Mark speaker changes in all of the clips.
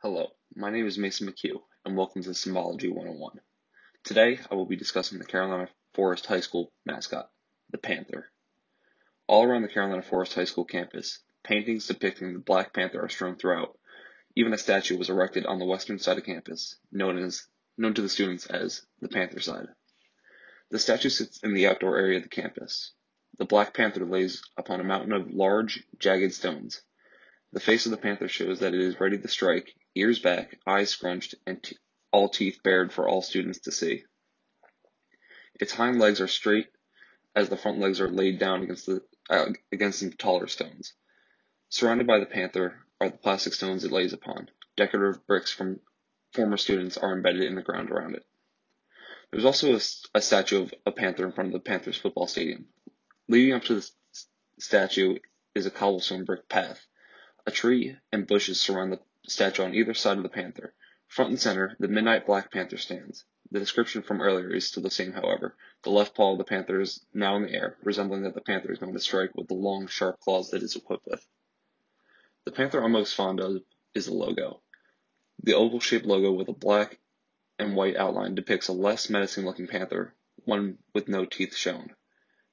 Speaker 1: Hello, my name is Mason McCue, and welcome to Symbology 101. Today, I will be discussing the Carolina Forest High School mascot, the Panther. All around the Carolina Forest High School campus, paintings depicting the Black Panther are strewn throughout. Even a statue was erected on the western side of campus, known as known to the students as the Panther side. The statue sits in the outdoor area of the campus. The Black Panther lays upon a mountain of large, jagged stones. The face of the panther shows that it is ready to strike, ears back, eyes scrunched, and te- all teeth bared for all students to see. Its hind legs are straight as the front legs are laid down against the uh, against some taller stones. Surrounded by the panther are the plastic stones it lays upon. Decorative bricks from former students are embedded in the ground around it. There's also a, a statue of a panther in front of the Panthers football stadium. Leading up to the statue is a cobblestone brick path. A tree and bushes surround the statue on either side of the panther. Front and center, the midnight black panther stands. The description from earlier is still the same, however. The left paw of the panther is now in the air, resembling that the panther is going to strike with the long, sharp claws that it is equipped with. The panther I'm most fond of is the logo. The oval shaped logo with a black and white outline depicts a less menacing looking panther, one with no teeth shown.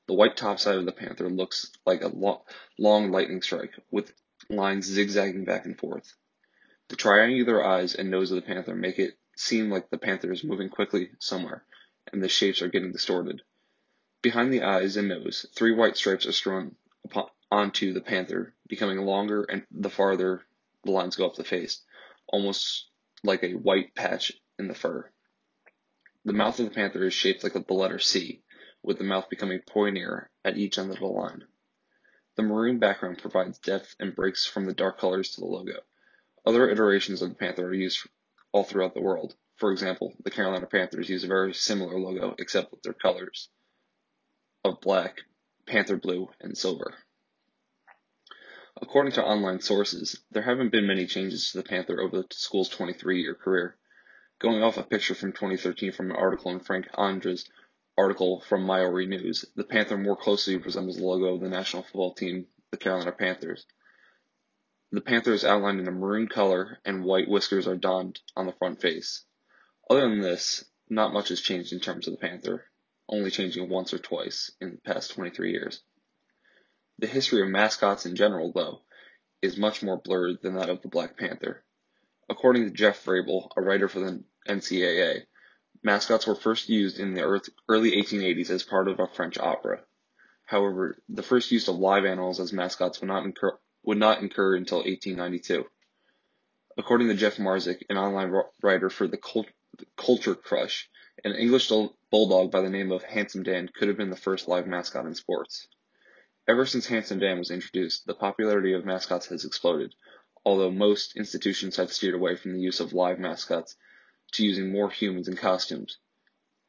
Speaker 1: The white top side of the panther looks like a lo- long lightning strike, with lines zigzagging back and forth. The triangular eyes and nose of the panther make it seem like the panther is moving quickly somewhere, and the shapes are getting distorted. Behind the eyes and nose, three white stripes are strewn upon, onto the panther, becoming longer and the farther the lines go up the face, almost like a white patch in the fur. The mouth of the panther is shaped like the letter C, with the mouth becoming pointier at each end of the line. The maroon background provides depth and breaks from the dark colors to the logo. Other iterations of the Panther are used all throughout the world. For example, the Carolina Panthers use a very similar logo except with their colors of black, panther blue, and silver. According to online sources, there haven't been many changes to the Panther over the school's 23 year career. Going off a picture from 2013 from an article in Frank Andra's article from My Horry News, the panther more closely resembles the logo of the national football team, the Carolina Panthers. The panther is outlined in a maroon color and white whiskers are donned on the front face. Other than this, not much has changed in terms of the panther, only changing once or twice in the past 23 years. The history of mascots in general, though, is much more blurred than that of the Black Panther. According to Jeff Vrabel, a writer for the NCAA, Mascots were first used in the early 1880s as part of a French opera. However, the first use of live animals as mascots would not, would not incur until 1892. According to Jeff Marzik, an online writer for the Culture Crush, an English bulldog by the name of Handsome Dan could have been the first live mascot in sports. Ever since Handsome Dan was introduced, the popularity of mascots has exploded, although most institutions have steered away from the use of live mascots to using more humans in costumes.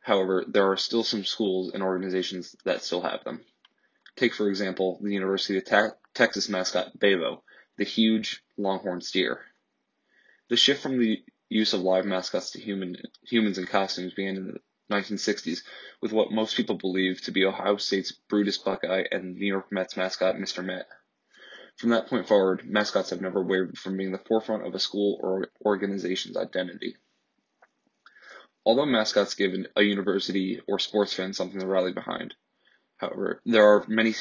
Speaker 1: However, there are still some schools and organizations that still have them. Take, for example, the University of Texas mascot Bevo, the huge longhorn steer. The shift from the use of live mascots to human, humans in costumes began in the 1960s with what most people believe to be Ohio State's Brutus Buckeye and New York Mets mascot Mr. Met. From that point forward, mascots have never wavered from being the forefront of a school or organization's identity. Although mascots give a university or sports fan something to rally behind, however, there are many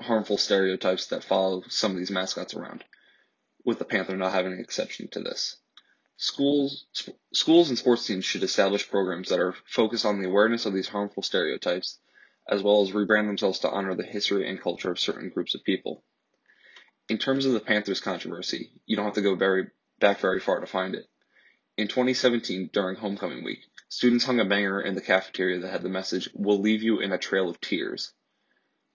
Speaker 1: harmful stereotypes that follow some of these mascots around, with the Panther not having an exception to this. Schools, sp- schools and sports teams should establish programs that are focused on the awareness of these harmful stereotypes, as well as rebrand themselves to honor the history and culture of certain groups of people. In terms of the Panthers controversy, you don't have to go very back very far to find it. In 2017, during homecoming week, students hung a banner in the cafeteria that had the message, We'll leave you in a trail of tears.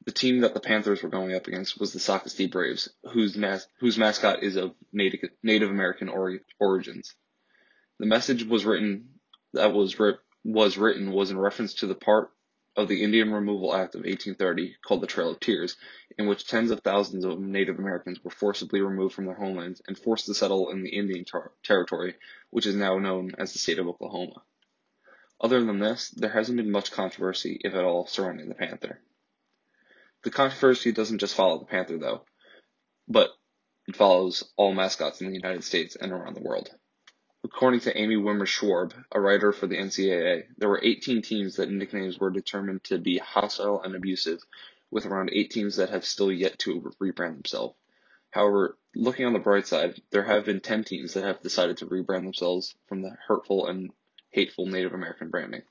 Speaker 1: The team that the Panthers were going up against was the Socastee Braves, whose, mas- whose mascot is of Native, Native American or- origins. The message was written that was, ri- was written was in reference to the part of the Indian Removal Act of 1830 called the Trail of Tears, in which tens of thousands of Native Americans were forcibly removed from their homelands and forced to settle in the Indian ter- Territory, which is now known as the state of Oklahoma. Other than this, there hasn't been much controversy, if at all, surrounding the Panther. The controversy doesn't just follow the Panther, though, but it follows all mascots in the United States and around the world. According to Amy Wimmer Schwab, a writer for the NCAA, there were 18 teams that nicknames were determined to be hostile and abusive, with around eight teams that have still yet to rebrand themselves. However, looking on the bright side, there have been 10 teams that have decided to rebrand themselves from the hurtful and hateful Native American branding.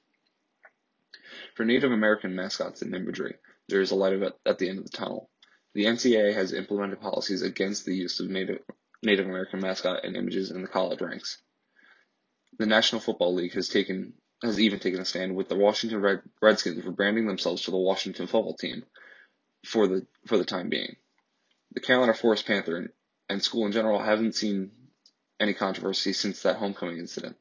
Speaker 1: For Native American mascots and imagery, there is a light at the end of the tunnel. The NCAA has implemented policies against the use of Native, Native American mascot and images in the college ranks. The National Football League has taken has even taken a stand with the Washington Red, Redskins rebranding themselves to the Washington Football Team for the for the time being the Carolina Forest Panther and school in general haven't seen any controversy since that homecoming incident.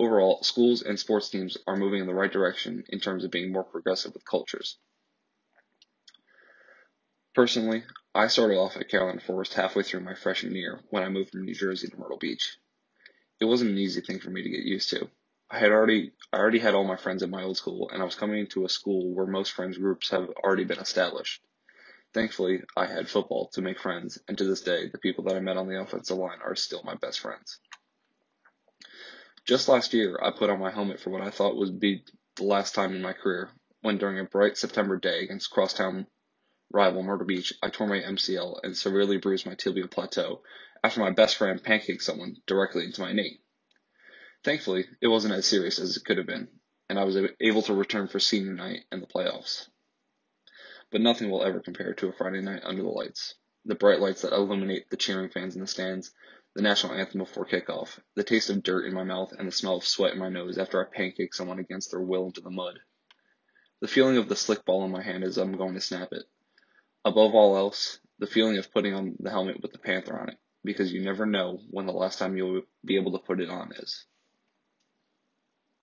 Speaker 1: Overall, schools and sports teams are moving in the right direction in terms of being more progressive with cultures. Personally, I started off at Carolina Forest halfway through my freshman year when I moved from New Jersey to Myrtle Beach. It wasn't an easy thing for me to get used to. I had already I already had all my friends at my old school and I was coming into a school where most friends groups have already been established. Thankfully, I had football to make friends, and to this day, the people that I met on the offensive line are still my best friends. Just last year, I put on my helmet for what I thought would be the last time in my career, when during a bright September day against crosstown rival Myrtle Beach, I tore my MCL and severely bruised my tibial plateau after my best friend pancaked someone directly into my knee. Thankfully, it wasn't as serious as it could have been, and I was able to return for senior night and the playoffs but nothing will ever compare to a Friday night under the lights. The bright lights that illuminate the cheering fans in the stands, the national anthem before kickoff, the taste of dirt in my mouth, and the smell of sweat in my nose after I pancake someone against their will into the mud. The feeling of the slick ball in my hand as I'm going to snap it. Above all else, the feeling of putting on the helmet with the Panther on it, because you never know when the last time you'll be able to put it on is.